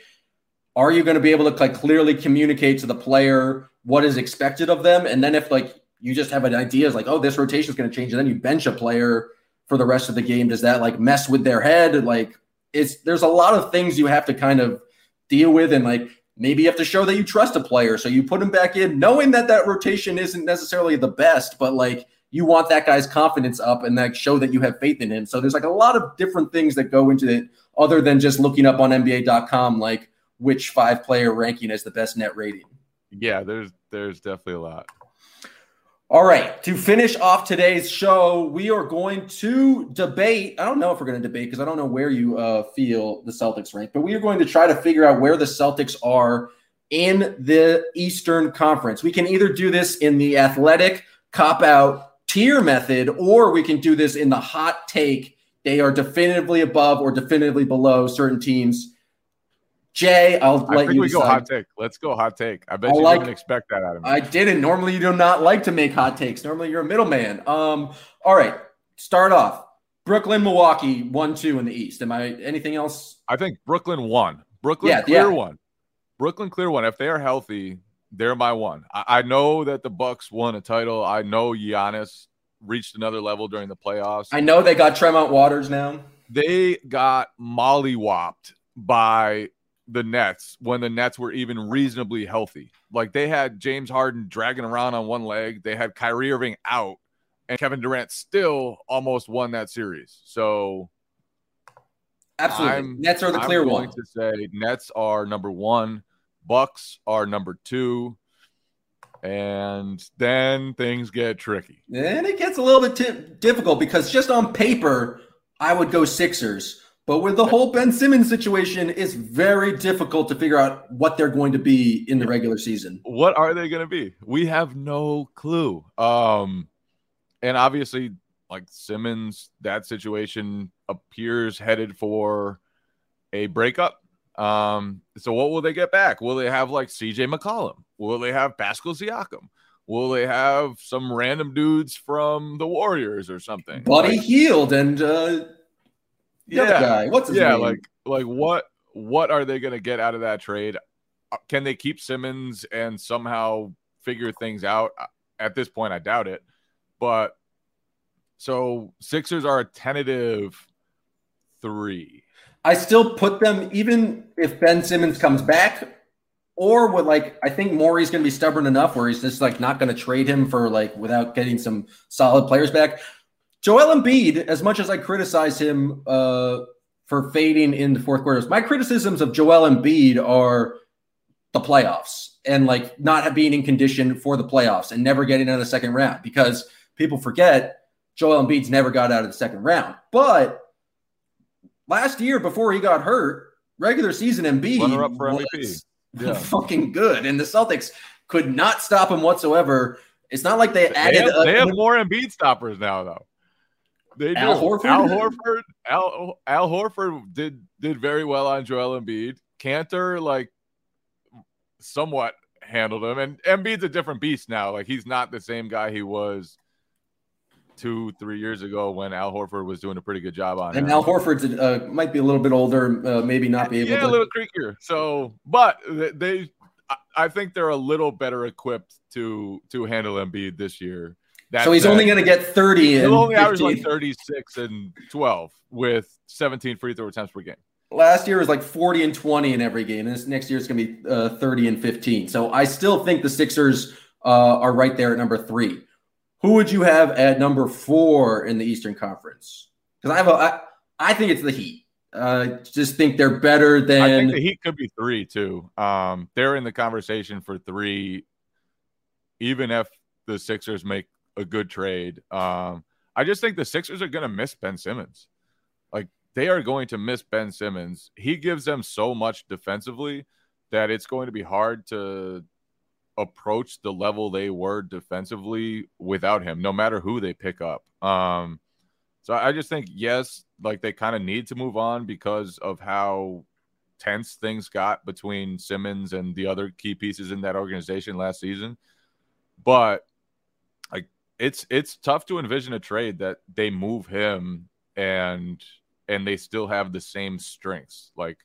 are you going to be able to like clearly communicate to the player what is expected of them, and then if like you just have an idea, is like, oh, this rotation is going to change, and then you bench a player for the rest of the game. Does that like mess with their head? Like, it's there's a lot of things you have to kind of deal with, and like maybe you have to show that you trust a player, so you put him back in, knowing that that rotation isn't necessarily the best, but like you want that guy's confidence up and like show that you have faith in him. So there's like a lot of different things that go into it other than just looking up on NBA.com like which five player ranking has the best net rating. Yeah, there's there's definitely a lot. All right, to finish off today's show, we are going to debate. I don't know if we're going to debate because I don't know where you uh, feel the Celtics rank, but we are going to try to figure out where the Celtics are in the Eastern Conference. We can either do this in the athletic cop out tier method, or we can do this in the hot take. They are definitively above or definitively below certain teams. Jay, I'll I let think you we decide. go hot take. Let's go hot take. I bet I you like- didn't expect that out of me. I didn't. Normally, you do not like to make hot takes. Normally, you're a middleman. Um, all right. Start off. Brooklyn, Milwaukee, one, two in the East. Am I anything else? I think Brooklyn won. Brooklyn Yeah, clear yeah. one. Brooklyn clear one. If they are healthy, they're my one. I, I know that the Bucks won a title. I know Giannis reached another level during the playoffs. I know they got Tremont Waters now. they got mollywopped by the Nets when the Nets were even reasonably healthy. Like they had James Harden dragging around on one leg, they had Kyrie Irving out, and Kevin Durant still almost won that series. So Absolutely. I'm- Nets are the I'm clear going one. to say Nets are number one, Bucks are number two, and then things get tricky. And it gets a little bit ti- difficult because just on paper, I would go Sixers. But with the whole Ben Simmons situation, it's very difficult to figure out what they're going to be in the regular season. what are they going to be? We have no clue. Um, and obviously, like Simmons, that situation appears headed for a breakup. Um, so what will they get back? Will they have like CJ McCollum? Will they have Pascal Siakam? Will they have some random dudes from the Warriors or something? Buddy Like, Hield and uh, the other guy. What's his yeah, name? like like what what are they going to get out of that trade? Uh, Can they keep Simmons and somehow figure things out? Uh, At this point, I doubt it. But so Sixers are a tentative three. I still put them, even if Ben Simmons comes back, or would like I think Morey's going to be stubborn enough where he's just like not going to trade him for like without getting some solid players back. Joel Embiid, as much as I criticize him uh, for fading in the fourth quarters, my criticisms of Joel Embiid are the playoffs and like not being in condition for the playoffs and never getting out of the second round because people forget Joel Embiid's never got out of the second round. But last year, before he got hurt, regular season Embiid Runner up for MVP. was Yeah. fucking good, and the Celtics could not stop him whatsoever. It's not like they They added. have, a- they have more Embiid stoppers now, though. They do. Al Horford? Al Horford. Al, Al Horford did did very well on Joel Embiid. Kanter like somewhat handled him, and Embiid's a different beast now. Like he's not the same guy he was two, three years ago when Al Horford was doing a pretty good job on him. and him. Al Horford's uh, might be a little bit older, uh, maybe not be able yeah, to. a little creakier. So, but they, they I, I think they're a little better equipped to to handle Embiid this year. That so he's said- only going to get 30 and He'll only average like 36 and 12 with 17 free throw attempts per game. Last year was like 40 and 20 in every game. This next year is going to be uh, 30 and 15. So I still think the Sixers uh, are right there at number three. Who would you have at number four in the Eastern Conference? Because I have a, I, I think it's the Heat. Uh, just think they're better than. I than. think the Heat could be three too. Um, they're in the conversation for three, even if the Sixers make a good trade. Um, I just think the Sixers are going to miss Ben Simmons. Like they are going to miss Ben Simmons. He gives them so much defensively that it's going to be hard to approach the level they were defensively without him, no matter who they pick up. Um, so I just think yes, like they kind of need to move on because of how tense things got between Simmons and the other key pieces in that organization last season. But it's it's tough to envision a trade that they move him and and they still have the same strengths. Like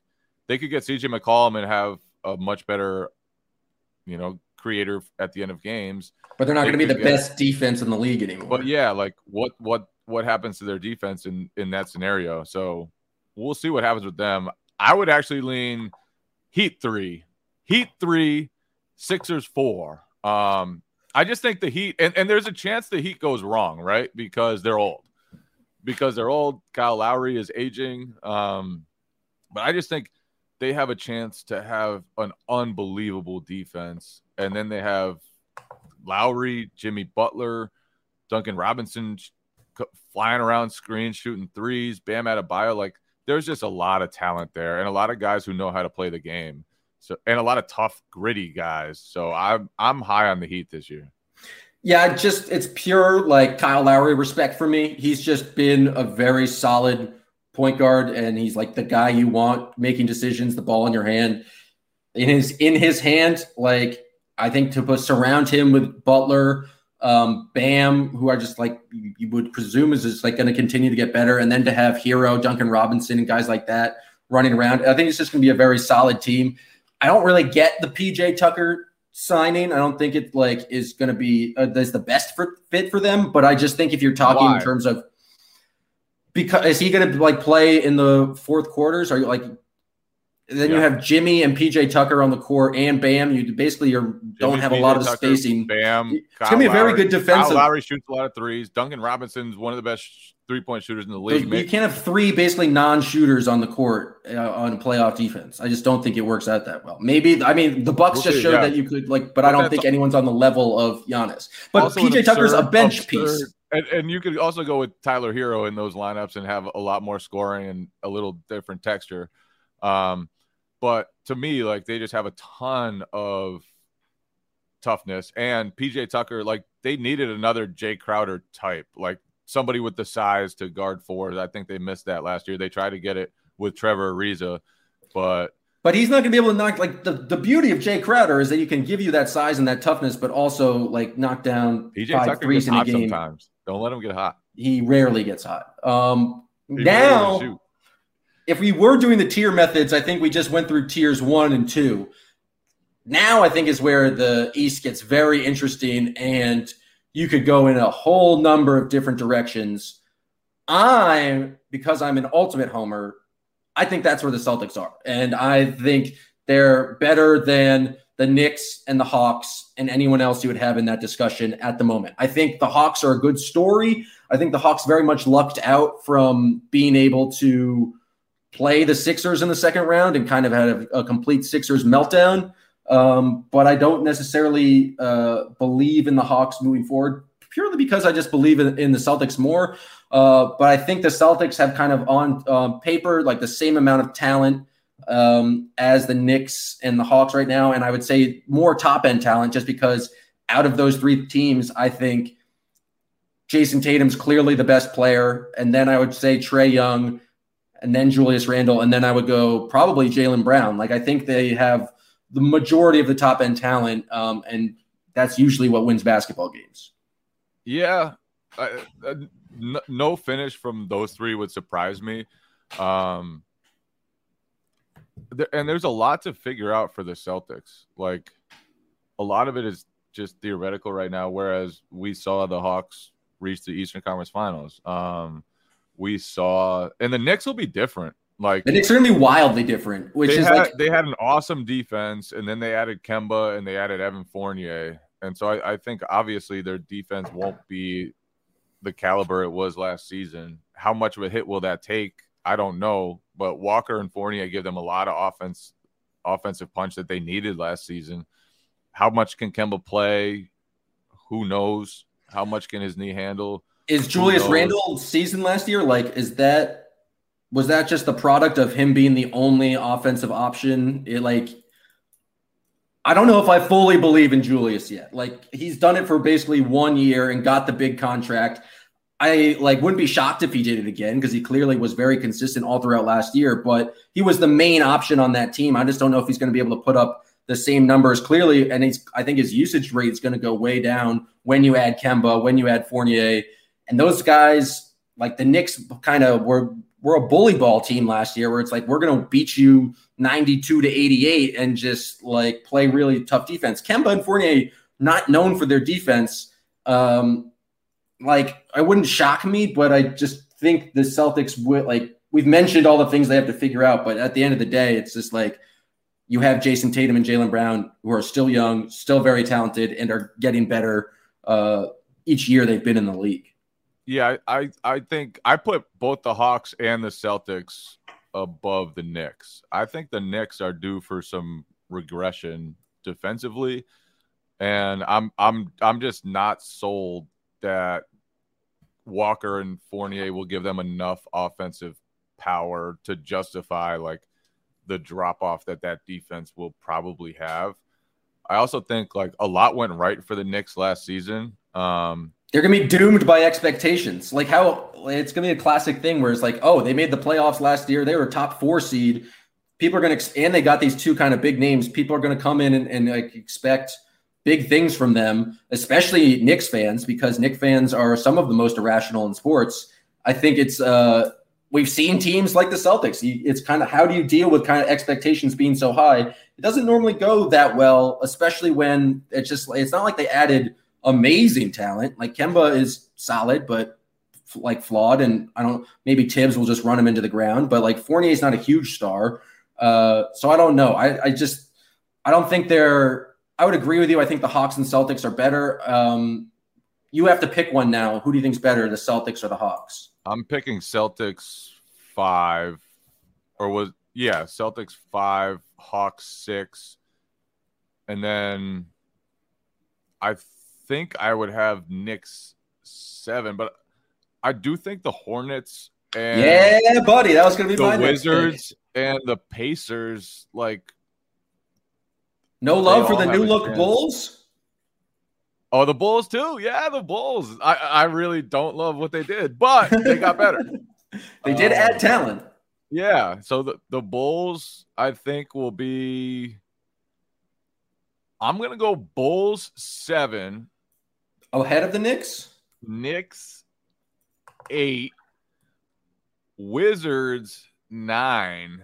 they could get CJ McCollum and have a much better, you know, creator at the end of games. But they're not They going to be the get- best defense in the league anymore. But yeah, like what what what happens to their defense in in that scenario? So we'll see what happens with them. I would actually lean Heat three, Heat three, Sixers four. Um, I just think the Heat and, and there's a chance the Heat goes wrong, right? Because they're old. Because they're old. Kyle Lowry is aging. Um, but I just think they have a chance to have an unbelievable defense, and then they have Lowry, Jimmy Butler, Duncan Robinson flying around screens, shooting threes, Bam Adebayo. Like there's just a lot of talent there, and a lot of guys who know how to play the game. So and a lot of tough, gritty guys. So I'm I'm high on the Heat this year. Yeah, just it's pure like Kyle Lowry respect for me. He's just been a very solid point guard, and he's like the guy you want making decisions, the ball in your hand, in his in his hand. Like I think to surround him with Butler, um, Bam, who I just like you would presume is just like going to continue to get better, and then to have Herro, Duncan Robinson, and guys like that running around. I think it's just going to be a very solid team. I don't really get the PJ Tucker signing. I don't think it like is going to be uh, is the best for, fit for them. But I just think if you're talking Why? in terms of because is he going to like play in the fourth quarters? Are you like then you have Jimmy and PJ Tucker on the court and Bam. You basically you're, don't have a lot of Tucker, spacing. Bam. It's gonna be a very Lowry. good defensive- Kyle Lowry shoots a lot of threes. Duncan Robinson's one of the best three point shooters in the league. You can't have three basically non-shooters on the court uh, on playoff defense. I just don't think it works out that well. Maybe I mean the Bucks We'll just see, showed yeah. that you could like, but I don't think anyone's on the level of Giannis. But Also an PJ Tucker's a bench absurd- piece. And, and you could also go with Tyler Herro in those lineups and have a lot more scoring and a little different texture. Um, but to me, like they just have a ton of toughness. And PJ Tucker, like they needed another Jay Crowder type, like somebody with the size to guard forwards. I think they missed that last year. They tried to get it with Trevor Ariza, but But he's not going to be able to knock like the, the beauty of Jay Crowder is that you can give you that size and that toughness, but also like knock down PJ five Tucker threes in a game. sometimes. Don't let him get hot. He rarely gets hot. Um, He now, if we were doing the tier methods, I think we just went through tiers one and two. Now I think is where the East gets very interesting, and you could go in a whole number of different directions. I'm because I'm an ultimate homer. I think that's where the Celtics are, and I think they're better than the Knicks and the Hawks and anyone else you would have in that discussion at the moment. I think the Hawks are a good story. I think the Hawks very much lucked out from being able to play the Sixers in the second round and kind of had a, a complete Sixers meltdown. Um, but I don't necessarily uh, believe in the Hawks moving forward purely because I just believe in, in the Celtics more. Uh, but I think the Celtics have kind of on paper like the same amount of talent um, as the Knicks and the Hawks right now, and I would say more top end talent just because out of those three teams, I think Jayson Tatum's clearly the best player, and then I would say Trae Young, and then Julius Randle, and then I would go probably Jaylen Brown. Like I think they have the majority of the top end talent, um, and that's usually what wins basketball games. Yeah, I, n- no finish from those three would surprise me. Um, there, and there's a lot to figure out for the Celtics. Like a lot of it is just theoretical right now. Whereas we saw the Hawks reach the Eastern Conference Finals. Um, we saw, and the Knicks will be different. Like And it's going to be wildly different, which they is had, like they had an awesome defense, and then they added Kemba and they added Evan Fournier, and so I, I think obviously their defense won't be the caliber it was last season. How much of a hit will that take? I don't know, but Walker and Fournier give them a lot of offense, offensive punch that they needed last season. How much can Kemba play? Who knows? How much can his knee handle? is Julius? Randle's season last year like is that was that just the product of him being the only offensive option? It like I don't know if I fully believe in Julius yet. Like he's done it for basically one year and got the big contract. I like wouldn't be shocked if he did it again because he clearly was very consistent all throughout last year. But he was the main option on that team. I just don't know if he's going to be able to put up the same numbers clearly. And he's, I think his usage rate is going to go way down when you add Kemba, when you add Fournier, and those guys like the Knicks kind of were were a bully ball team last year where it's like we're going to beat you 92 to 88 and just like play really tough defense. Kemba and Fournier not known for their defense. Um, like I wouldn't shock me, but I just think the Celtics would like we've mentioned all the things they have to figure out, but at the end of the day, it's just like you have Jayson Tatum and Jaylen Brown who are still young, still very talented, and are getting better uh, each year they've been in the league. Yeah, I I think I put both the Hawks and the Celtics above the Knicks. I think the Knicks are due for some regression defensively, and I'm I'm I'm just not sold that Walker and Fournier will give them enough offensive power to justify like the drop off that that defense will probably have. I also think like a lot went right for the Knicks last season. Um, They're gonna be doomed by expectations. Like how it's gonna be a classic thing where it's like, oh, they made the playoffs last year. They were a top four seed. People are gonna and they got these two kind of big names. People are gonna come in and, and like expect big things from them, especially Knicks fans, because Knicks fans are some of the most irrational in sports. I think it's uh, we've seen teams like the Celtics. It's kind of how do you deal with kind of expectations being so high? It doesn't normally go that well, especially when it's just it's not like they added amazing talent. Like Kemba is solid, but like flawed, and I don't maybe Thibs will just run him into the ground. But like Fournier is not a huge star, uh, so I don't know. I, I just I don't think they're I would agree with you. I think the Hawks and Celtics are better. Um, you have to pick one now. Who do you think's better, the Celtics or the Hawks? I'm picking Celtics five, or was yeah, Celtics five, Hawks six, and then I think I would have Knicks seven, but I do think the Hornets and yeah, buddy, that was going to be the Wizards and the Pacers like no love for the new look Bulls. Oh, the Bulls too. Yeah, the Bulls. I I really don't love what they did, but they got better. they did add um, talent. Yeah. So the the Bulls, I think, will be. I'm gonna go Bulls seven. Ahead of the Knicks. Knicks eight. Wizards nine.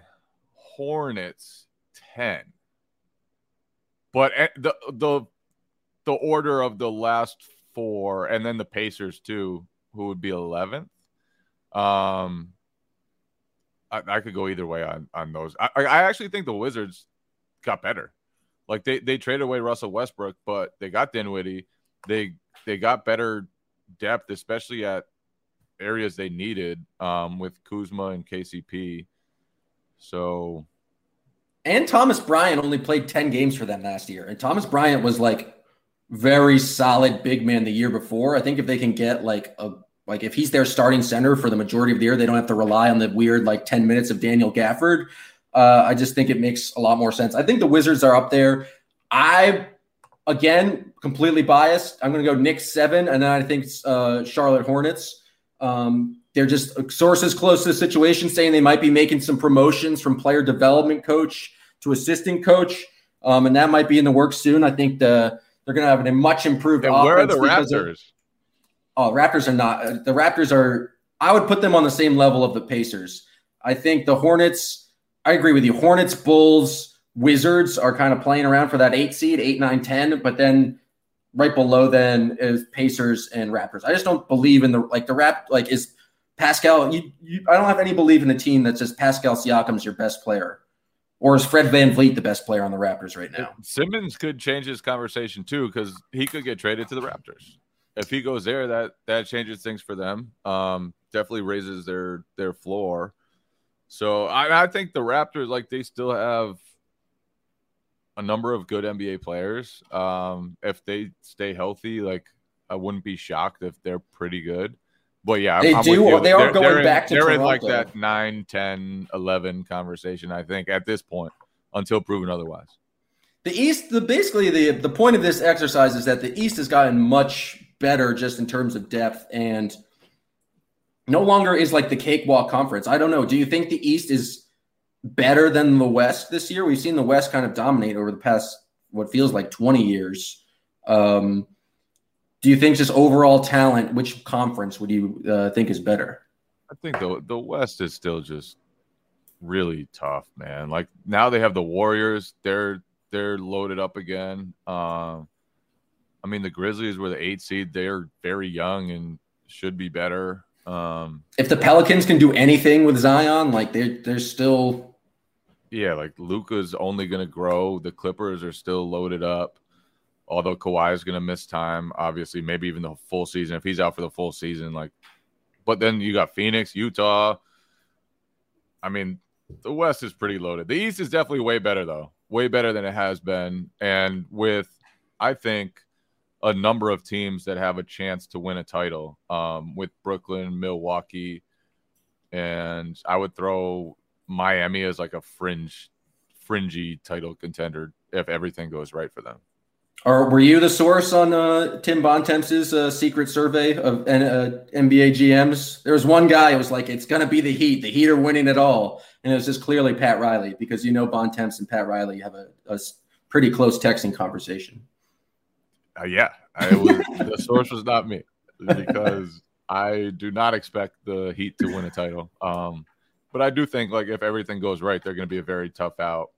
Hornets ten. But eh, the the the order of the last four, and then the Pacers too, who would be eleventh. Um, I, I, could go either way on on those. I, I actually think the Wizards got better. Like they they traded away Russell Westbrook, but they got Dinwiddie. They they got better depth, especially at areas they needed um, with Kuzma and KCP. So and Thomas Bryant only played 10 games for them last year. And Thomas Bryant was like very solid big man the year before. I think if they can get like a like if he's their starting center for the majority of the year, they don't have to rely on the weird like 10 minutes of Daniel Gafford. Uh, I just think it makes a lot more sense. I think the Wizards are up there. I again completely biased. I'm going to go Knicks seven, and then I think uh, Charlotte Hornets. Um, they're just sources close to the situation saying they might be making some promotions from player development coach to assistant coach, um, and that might be in the works soon. I think the they're going to have a much improved. And where are the Raptors? oh, Raptors are not. Uh, the Raptors are. I would put them on the same level of the Pacers. I think the Hornets. I agree with you. Hornets, Bulls, Wizards are kind of playing around for that eight seed, eight, nine, ten. But then right below then is Pacers and Raptors. I just don't believe in the like the rap like is Pascal. You, you I don't have any belief in a team that says Pascal Siakam's your best player. Or is Fred Van VanVleet the best player on the Raptors right now? Simmons could change his conversation too because he could get traded to the Raptors. If he goes there, that that changes things for them. Um, definitely raises their their floor. So I, I think the Raptors, like they still have a number of good NBA players. Um, if they stay healthy, like I wouldn't be shocked if they're pretty good. But yeah, they I'm do. They are they're, going they're back in, to they're Toronto. in like that 9, 10, 11 conversation. I think at this point, until proven otherwise. The East, the basically the the point of this exercise is that the East has gotten much better just in terms of depth, and no longer is like the cakewalk conference. I don't know. Do you think the East is better than the West this year? We've seen the West kind of dominate over the past what feels like 20 years. Um, do you think just overall talent, which conference would you uh, think is better? I think the the West is still just really tough, man. Like now they have the Warriors. They're they're loaded up again. Um, I mean the Grizzlies were the eight seed. They're very young and should be better. Um, if the Pelicans can do anything with Zion, like they're they're still yeah, like Luka's only going to grow. The Clippers are still loaded up. Although Kawhi is going to miss time, obviously, maybe even the full season. If he's out for the full season, like, but then you got Phoenix, Utah. I mean, the West is pretty loaded. The East is definitely way better, though, way better than it has been. And with, I think, a number of teams that have a chance to win a title um, with Brooklyn, Milwaukee, and I would throw Miami as like a fringe, fringy title contender if everything goes right for them. Or were you the source on uh, Tim Bontemps' uh, secret survey of uh, NBA GMs? There was one guy who was like, "It's going to be the Heat. The Heat are winning it all," and it was just clearly Pat Riley because you know Bontemps and Pat Riley have a, a pretty close texting conversation. Uh, yeah, I was, the source was not me because I do not expect the Heat to win a title. Um, but I do think like if everything goes right, they're going to be a very tough out.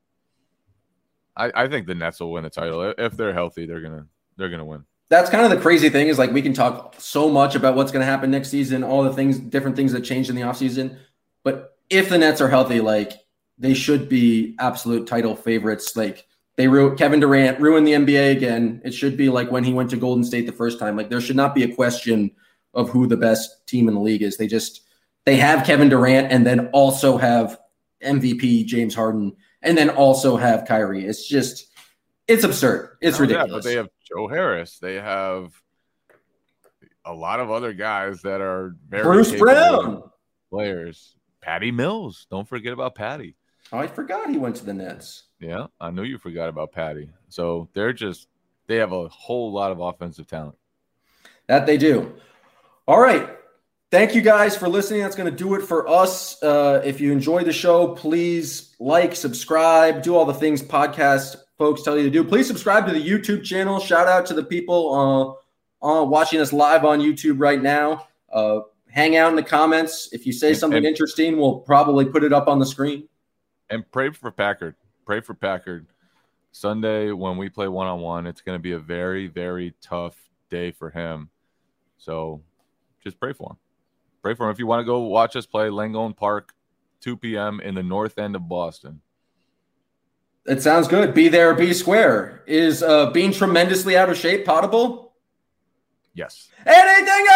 I, I think the Nets will win the title if they're healthy. They're gonna they're gonna win. That's kind of the crazy thing is like we can talk so much about what's going to happen next season, all the things, different things that changed in the offseason. But if the Nets are healthy, like they should be absolute title favorites. Like they ru- Kevin Durant ruined the NBA again. It should be like when he went to Golden State the first time. Like there should not be a question of who the best team in the league is. They just they have Kevin Durant and then also have MVP James Harden and then also have Kyrie. It's just it's absurd. It's oh, ridiculous. Yeah, but they have Joe Harris. They have a lot of other guys that are very Bruce Brown players. Patty Mills. Don't forget about Patty. Oh, I forgot he went to the Nets. Yeah, I knew you forgot about Patty. So they're just they have a whole lot of offensive talent. That they do. All right. Thank you guys for listening. That's going to do it for us. Uh, if you enjoy the show, please like, subscribe, do all the things podcast folks tell you to do. Please subscribe to the YouTube channel. Shout out to the people uh, uh, watching us live on YouTube right now. Uh, hang out in the comments. If you say something and, interesting, we'll probably put it up on the screen. And pray for Packard. Pray for Packard. Sunday when we play one on one, it's going to be a very, very tough day for him. So just pray for him. Pray for him. If you want to go watch us play Langone Park, 2 p.m. in the north end of Boston. It sounds good. Be there, be square. Is uh, being tremendously out of shape potable? Yes. Anything.